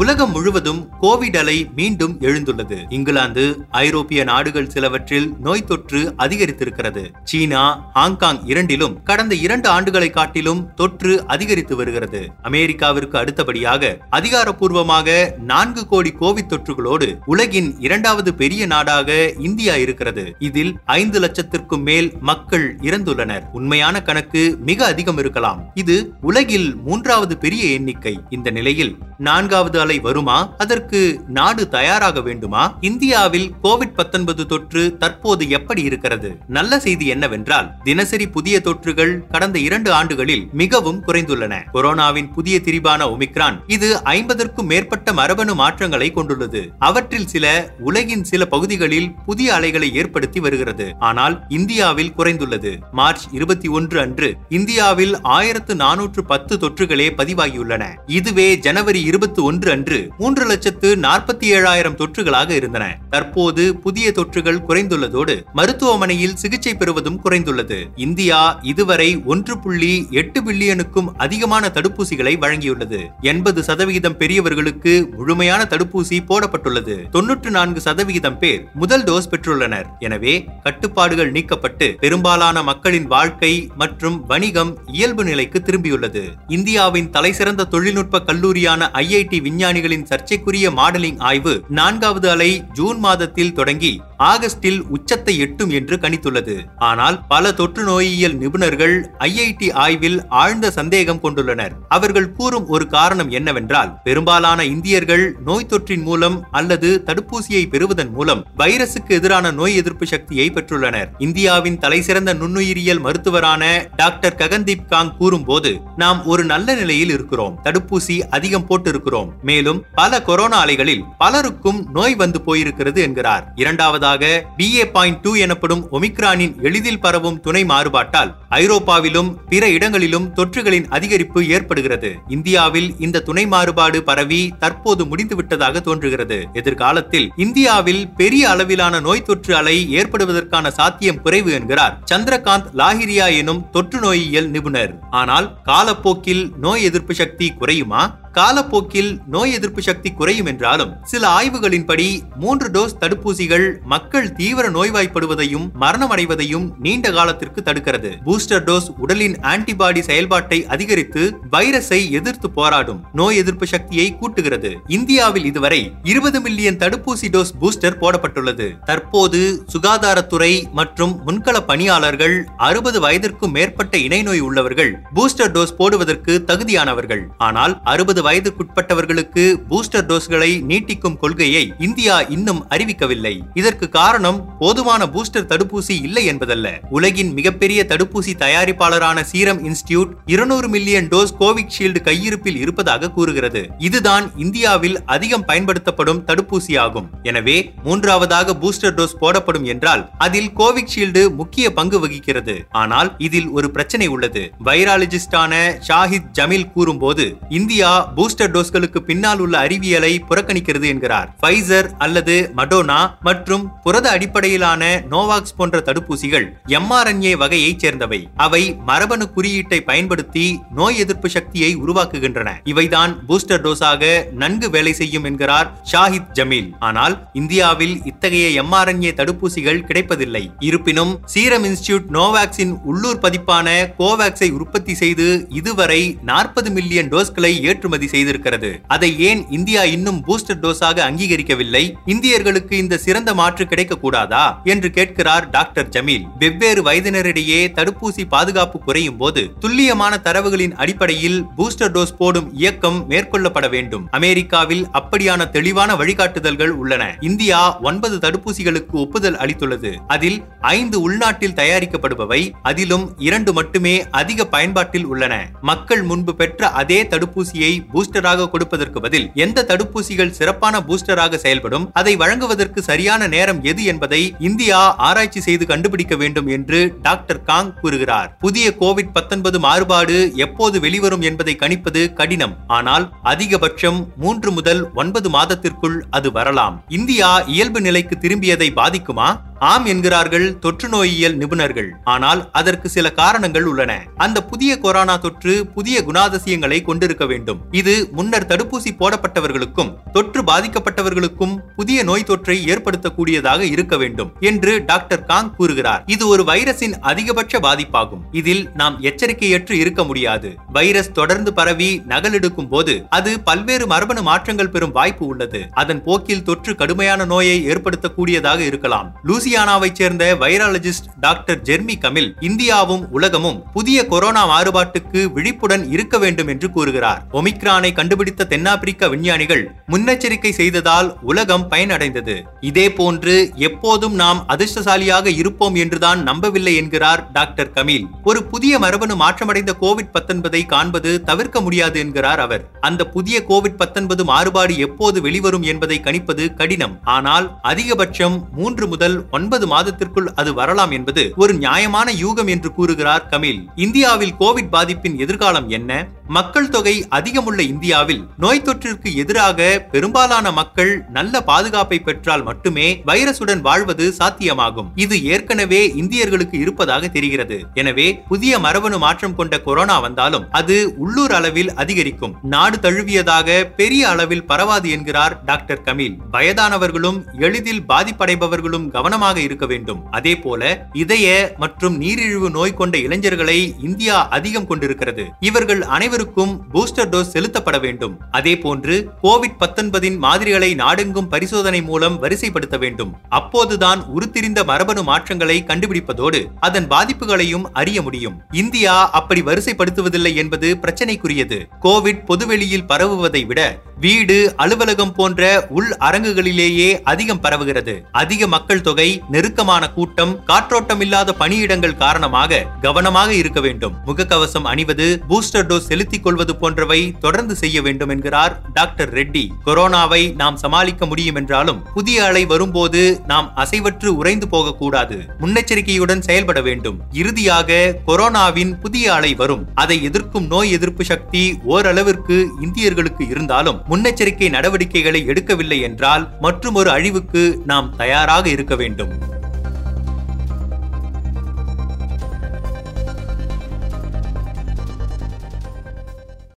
உலகம் முழுவதும் கோவிட் அலை மீண்டும் எழுந்துள்ளது. இங்கிலாந்து ஐரோப்பிய நாடுகள் சிலவற்றில் நோய் தொற்று அதிகரித்திருக்கிறது. சீனா ஹாங்காங் இரண்டிலும் கடந்த இரண்டு ஆண்டுகளை காட்டிலும் தொற்று அதிகரித்து வருகிறது. அமெரிக்காவிற்கு அடுத்தபடியாக அதிகாரப்பூர்வமாக நான்கு கோடி கோவிட் தொற்றுகளோடு உலகின் இரண்டாவது பெரிய நாடாக இந்தியா இருக்கிறது. இதில் ஐந்து லட்சத்திற்கும் மேல் மக்கள் இறந்துள்ளனர். உண்மையான கணக்கு மிக அதிகம் இருக்கலாம். இது உலகில் மூன்றாவது பெரிய எண்ணிக்கை. இந்த நிலையில் நான்காவது சூழ்நிலை வருமா? அதற்கு நாடு தயாராக வேண்டுமா? இந்தியாவில் கோவிட் 19 தொற்று தற்போது எப்படி இருக்கிறது? நல்ல செய்தி என்னவென்றால் தினசரி புதிய தொற்றுகள் கடந்த இரண்டு ஆண்டுகளில் மிகவும் குறைந்துள்ளன. கொரோனாவின் புதிய திரிபான ஒமிக்ரான் இது ஐம்பதற்கும் மேற்பட்ட மரபணு மாற்றங்களை கொண்டுள்ளது. அவற்றில் சில உலகின் சில பகுதிகளில் புதிய அலைகளை ஏற்படுத்தி வருகிறது. ஆனால் இந்தியாவில் குறைந்துள்ளது. மார்ச் இருபத்தி ஒன்று அன்று இந்தியாவில் ஆயிரத்து நானூற்று பத்து தொற்றுகளே பதிவாகியுள்ளன. இதுவே ஜனவரி இருபத்தி ஒன்று அன்று மூன்று லட்சத்து நாற்பத்தி ஏழாயிரம் தொற்றுகளாக இருந்தன. தற்போது புதிய தொற்றுகள் குறைந்துள்ளதோடு மருத்துவமனையில் சிகிச்சை பெறுவதும் குறைந்துள்ளது. இந்தியா இதுவரை ஒன்று புள்ளி எட்டு பில்லியனுக்கும் அதிகமான தடுப்பூசிகளை வழங்கியுள்ளது. எண்பது சதவிகிதம் பெரியவர்களுக்கு முழுமையான தடுப்பூசி போடப்பட்டுள்ளது. தொன்னூற்று நான்கு சதவிகிதம் பேர் முதல் டோஸ் பெற்றுள்ளனர். எனவே கட்டுப்பாடுகள் நீக்கப்பட்டு பெரும்பாலான மக்களின் வாழ்க்கை மற்றும் வணிகம் இயல்பு நிலைக்கு திரும்பியுள்ளது. இந்தியாவின் தலைசிறந்த தொழில்நுட்ப கல்லூரியான ஐஐடி விஞ்ஞானிகளின் சர்ச்சைக்குரிய மாடலிங் ஆய்வு நான்காவது அலை ஜூன் மாதத்தில் தொடங்கி ஆகஸ்டில் உச்சத்தை எட்டும் என்று கணித்துள்ளது. ஆனால் பல தொற்று நோயியல் நிபுணர்கள் ஐஐடி ஆய்வில் ஆழ்ந்த சந்தேகம் கொண்டுள்ளனர். அவர்கள் கூறும் ஒரு காரணம் என்னவென்றால் பெரும்பாலான இந்தியர்கள் நோய் தொற்றின் மூலம் அல்லது தடுப்பூசியை பெறுவதன் மூலம் வைரசுக்கு எதிரான நோய் எதிர்ப்பு சக்தியை பெற்றுள்ளனர். இந்தியாவின் தலைசிறந்த நுண்ணுயிரியல் மருத்துவரான டாக்டர் ககன்தீப் காங் கூறும்போது நாம் ஒரு நல்ல நிலையில் இருக்கிறோம். தடுப்பூசி அதிகம் போட்டு இருக்கிறோம் மேலும் பல கொரோனா அலைகளில் பலருக்கும் நோய் வந்து போயிருக்கிறது என்கிறார். இரண்டாவதாக பிஏ பாயிண்ட் டூ எனப்படும் ஒமிக்ரானின் எளிதில் பரவும் துணை மாறுபாட்டால் ஐரோப்பாவிலும் பிற இடங்களிலும் தொற்றுகளின் அதிகரிப்பு ஏற்படுகிறது. இந்தியாவில் இந்த துணை மாறுபாடு பரவி தற்போது முடிந்துவிட்டதாக தோன்றுகிறது. எதிர்காலத்தில் இந்தியாவில் பெரிய அளவிலான நோய் தொற்று அலை ஏற்படுவதற்கான சாத்தியம் குறைவு என்கிறார் சந்திரகாந்த் லாஹிரியா எனும் தொற்று நோயியல் நிபுணர். ஆனால் காலப்போக்கில் நோய் எதிர்ப்பு சக்தி குறையுமா? காலப்போக்கில் நோய் எதிர்ப்பு சக்தி குறையும் என்றாலும் சில ஆய்வுகளின்படி மூன்று டோஸ் தடுப்பூசிகள் மக்கள் தீவிர நோய்வாய்ப்படுவதையும் மரணமடைவதையும் நீண்ட காலத்திற்கு தடுக்கிறது. பூஸ்டர் டோஸ் உடலின் ஆன்டிபாடி செயல்பாட்டை அதிகரித்து வைரஸை எதிர்த்து போராடும் நோய் எதிர்ப்பு சக்தியை கூட்டுகிறது. இந்தியாவில் இதுவரை இருபது மில்லியன் தடுப்பூசி டோஸ் பூஸ்டர் போடப்பட்டுள்ளது. தற்போது சுகாதாரத்துறை மற்றும் முன்கள பணியாளர்கள் அறுபது வயதிற்கும் மேற்பட்ட இணை நோய் உள்ளவர்கள் பூஸ்டர் டோஸ் போடுவதற்கு தகுதியானவர்கள். ஆனால் அறுபது வயதுக்குட்பட்டவர்களுக்கு பூஸ்டர் டோஸ்களை நீட்டிக்கும் கொள்கையை இந்தியா இன்னும் அறிவிக்கவில்லை. இதற்கு காரணம் போதுமான பூஸ்டர் தடுப்பூசி இல்லை என்பதல்ல. உலகின் மிகப்பெரிய தடுப்பூசி தயாரிப்பாளரான சீரம் இன்ஸ்டிடியூட் இருநூறு மில்லியன் டோஸ் கோவிஷீல்டு கையிருப்பில் இருப்பதாக கூறுகிறது. இதுதான் இந்தியாவில் அதிகம் பயன்படுத்தப்படும் தடுப்பூசி ஆகும் எனவே மூன்றாவதாக பூஸ்டர் டோஸ் போடப்படும் என்றால் அதில் கோவிஷீல்டு முக்கிய பங்கு வகிக்கிறது. ஆனால் இதில் ஒரு பிரச்சனை உள்ளது. வைராலஜிஸ்டான ஷாஹித் ஜமீல் கூறும்போது இந்தியா பூஸ்டர் டோஸ்களுக்கு பின்னால் உள்ள அறிவியலை புறக்கணிக்கிறது என்கிறார். பைசர் அல்லது மடோனா மற்றும் புரத அடிப்படையிலான நோவாக்ஸ் போன்ற தடுப்பூசிகள் எம்ஆர்என்ஏ வகையைச் சேர்ந்தவை. அவை மரபணு குறியீட்டை பயன்படுத்தி நோய் எதிர்ப்பு சக்தியை உருவாக்குகின்றன. இவைதான் பூஸ்டர் டோஸாக நன்கு வேலை செய்யும் என்கிறார் ஷாஹித் ஜமீல். ஆனால் இந்தியாவில் இத்தகைய எம்ஆர்என்ஏ தடுப்பூசிகள் கிடைப்பதில்லை. இருப்பினும் சீரம் இன்ஸ்டிடியூட் நோவாக்ஸின் உள்ளூர் பதிப்பான கோவாக்ஸை உற்பத்தி செய்து இதுவரை நாற்பது மில்லியன் டோஸ்களை ஏற்றுமதி செய்திருக்கிறது. அதை ஏன் இந்தியா இன்னும் பூஸ்டர் டோஸாக அங்கீகரிக்கவில்லை? இந்தியர்களுக்கு இந்த சிறந்த மாற்று கிடைக்க கூடாதா என்று கேட்கிறார் டாக்டர் ஜமீல். வெவ்வேறு வயதினரிடையே தடுப்பூசி பாதுகாப்பு குறையும் போது துல்லியமான தரவுகளின் அடிப்படையில் பூஸ்டர் டோஸ் போடும் இயக்கம் மேற்கொள்ளப்பட வேண்டும். அமெரிக்காவில் அப்படியான தெளிவான வழிகாட்டுதல்கள் உள்ளன. இந்தியா ஒன்பது தடுப்பூசிகளுக்கு ஒப்புதல் அளித்துள்ளது. அதில் ஐந்து உள்நாட்டில் தயாரிக்கப்படுபவை அதிலும் இரண்டு மட்டுமே அதிக பயன்பாட்டில் உள்ளன. மக்கள் முன்பு பெற்ற அதே தடுப்பூசியை பூஸ்டராக கொடுப்பதற்கு பதில் எந்த தடுப்பூசிகள் சிறப்பான பூஸ்டராக செயல்படும் அதை வழங்குவதற்கு சரியான நேரம் எது என்பதை இந்தியா ஆராய்ச்சி செய்து கண்டுபிடிக்க வேண்டும் என்று டாக்டர் காங் கூறுகிறார். புதிய கோவிட் 19 மாறுபாடு எப்போது வெளிவரும் என்பதை கணிப்பது கடினம். ஆனால் அதிகபட்சம் மூன்று முதல் ஒன்பது மாதத்திற்குள் அது வரலாம். இந்தியா இயல்பு நிலைக்கு திரும்பியதை பாதிக்குமா? ஆம் என்கிறார்கள் தொற்று நோயியல் நிபுணர்கள். ஆனால் அதற்கு சில காரணங்கள் உள்ளன. அந்த புதிய கொரோனா தொற்று புதிய குணாதிசயங்களை கொண்டிருக்க வேண்டும். இது முன்னர் தடுப்பூசி போடப்பட்டவர்களுக்கும் தொற்று பாதிக்கப்பட்டவர்களுக்கும் புதிய நோய் தொற்றை ஏற்படுத்தக்கூடியதாக இருக்க வேண்டும் என்று டாக்டர் காங் கூறுகிறார். இது ஒரு வைரஸின் அதிகபட்ச பாதிப்பாகும். இதில் நாம் எச்சரிக்கையற்று இருக்க முடியாது. வைரஸ் தொடர்ந்து பரவி நகலெடுக்கும் போது அது பல்வேறு மரபணு மாற்றங்கள் பெறும் வாய்ப்பு உள்ளது. அதன் போக்கில் தொற்று கடுமையான நோயை ஏற்படுத்தக்கூடியதாக இருக்கலாம். லூசியானாவைச் சேர்ந்த வைராலஜிஸ்ட் டாக்டர் ஜெர்மி கமில் இந்தியாவும் உலகமும் புதிய கொரோனா மாறுபாட்டுக்கு விழிப்புடன் இருக்க வேண்டும் என்று கூறுகிறார். ஒமிக்ரானை கண்டுபிடித்த தென்னாப்பிரிக்க விஞ்ஞானிகள் முன்னெச்சரிக்கை செய்ததால் உலகம் பயனடைந்தது. இதே போன்று எப்போதும் நாம் அதிர்ஷ்டசாலியாக இருப்போம் என்றுதான் நம்பவில்லை என்கிறார் டாக்டர் கமில் ஒரு புதிய மரபணு மாற்றமடைந்த கோவிட் பத்தொன்பதை காண்பது தவிர்க்க முடியாது என்கிறார் அவர். அந்த புதிய கோவிட் பத்தொன்பது மாறுபாடு எப்போது வெளிவரும் என்பதை கணிப்பது கடினம். ஆனால் அதிகபட்சம் மூன்று முதல் ஒன்பது மாதத்திற்குள் அது வரலாம் என்பது ஒரு நியாயமான யூகம் என்று கூறுகிறார் கமில். இந்தியாவில் கோவிட் பாதிப்பின் எதிர்காலம் என்ன? மக்கள் தொகை அதிகமுள்ள இந்தியாவில் நோய் தொற்றிற்கு எதிராக பெரும்பாலான மக்கள் நல்ல பாதுகாப்பை பெற்றால் மட்டுமே வைரசுடன் வாழ்வது சாத்தியமாகும். இது ஏற்கனவே இந்தியர்களுக்கு இருப்பதாக தெரிகிறது. எனவே புதிய மரபணு மாற்றம் கொண்ட கொரோனா வந்தாலும் அது உள்ளூர் அளவில் அதிகரிக்கும். நாடு தழுவியதாக பெரிய அளவில் பரவாது என்கிறார் டாக்டர் கமில். வயதானவர்களும் எளிதில் பாதிப்படைபவர்களும் கவனமாக கவனமாக இருக்க வேண்டும். அதே போல இதய மற்றும் நீரிழிவு நோய் கொண்ட இளைஞர்களை இந்தியா அதிகம் கொண்டிருக்கிறது. இவர்கள் அனைவருக்கும் பூஸ்டர் டோஸ் செலுத்தப்பட வேண்டும். அதே போன்று கோவிட் பத்தொன்பதின் மாதிரிகளை நாடெங்கும் பரிசோதனை மூலம் வரிசைப்படுத்த வேண்டும். அப்போதுதான் உருத்திரிந்த மரபணு மாற்றங்களை கண்டுபிடிப்பதோடு அதன் பாதிப்புகளையும் அறிய முடியும். இந்தியா அப்படி வரிசைப்படுத்துவதில்லை என்பது பிரச்சனைக்குரியது. கோவிட் பொதுவெளியில் பரவுவதை விட வீடு அலுவலகம் போன்ற உள் அரங்குகளிலேயே அதிகம் பரவுகிறது. அதிக மக்கள் தொகை நெருக்கமான கூட்டம் காற்றோட்டம் இல்லாத பணியிடங்கள் காரணமாக கவனமாக இருக்க வேண்டும். முகக்கவசம் அணிவது பூஸ்டர் டோஸ் செலுத்திக் கொள்வது போன்றவை தொடர்ந்து செய்ய வேண்டும் என்கிறார் டாக்டர் ரெட்டி. கொரோனாவை நாம் சமாளிக்க முடியும் என்றாலும் புதிய அலை வரும்போது நாம் அசைவற்று உறைந்து போகக்கூடாது. முன்னெச்சரிக்கையுடன் செயல்பட வேண்டும். இறுதியாக கொரோனாவின் புதிய அலை வரும். அதை எதிர்க்கும் நோய் எதிர்ப்பு சக்தி ஓரளவிற்கு இந்தியர்களுக்கு இருந்தாலும் முன்னெச்சரிக்கை நடவடிக்கைகளை எடுக்கவில்லை என்றால் மற்றும் ஒரு அழிவுக்கு நாம் தயாராக இருக்க வேண்டும்.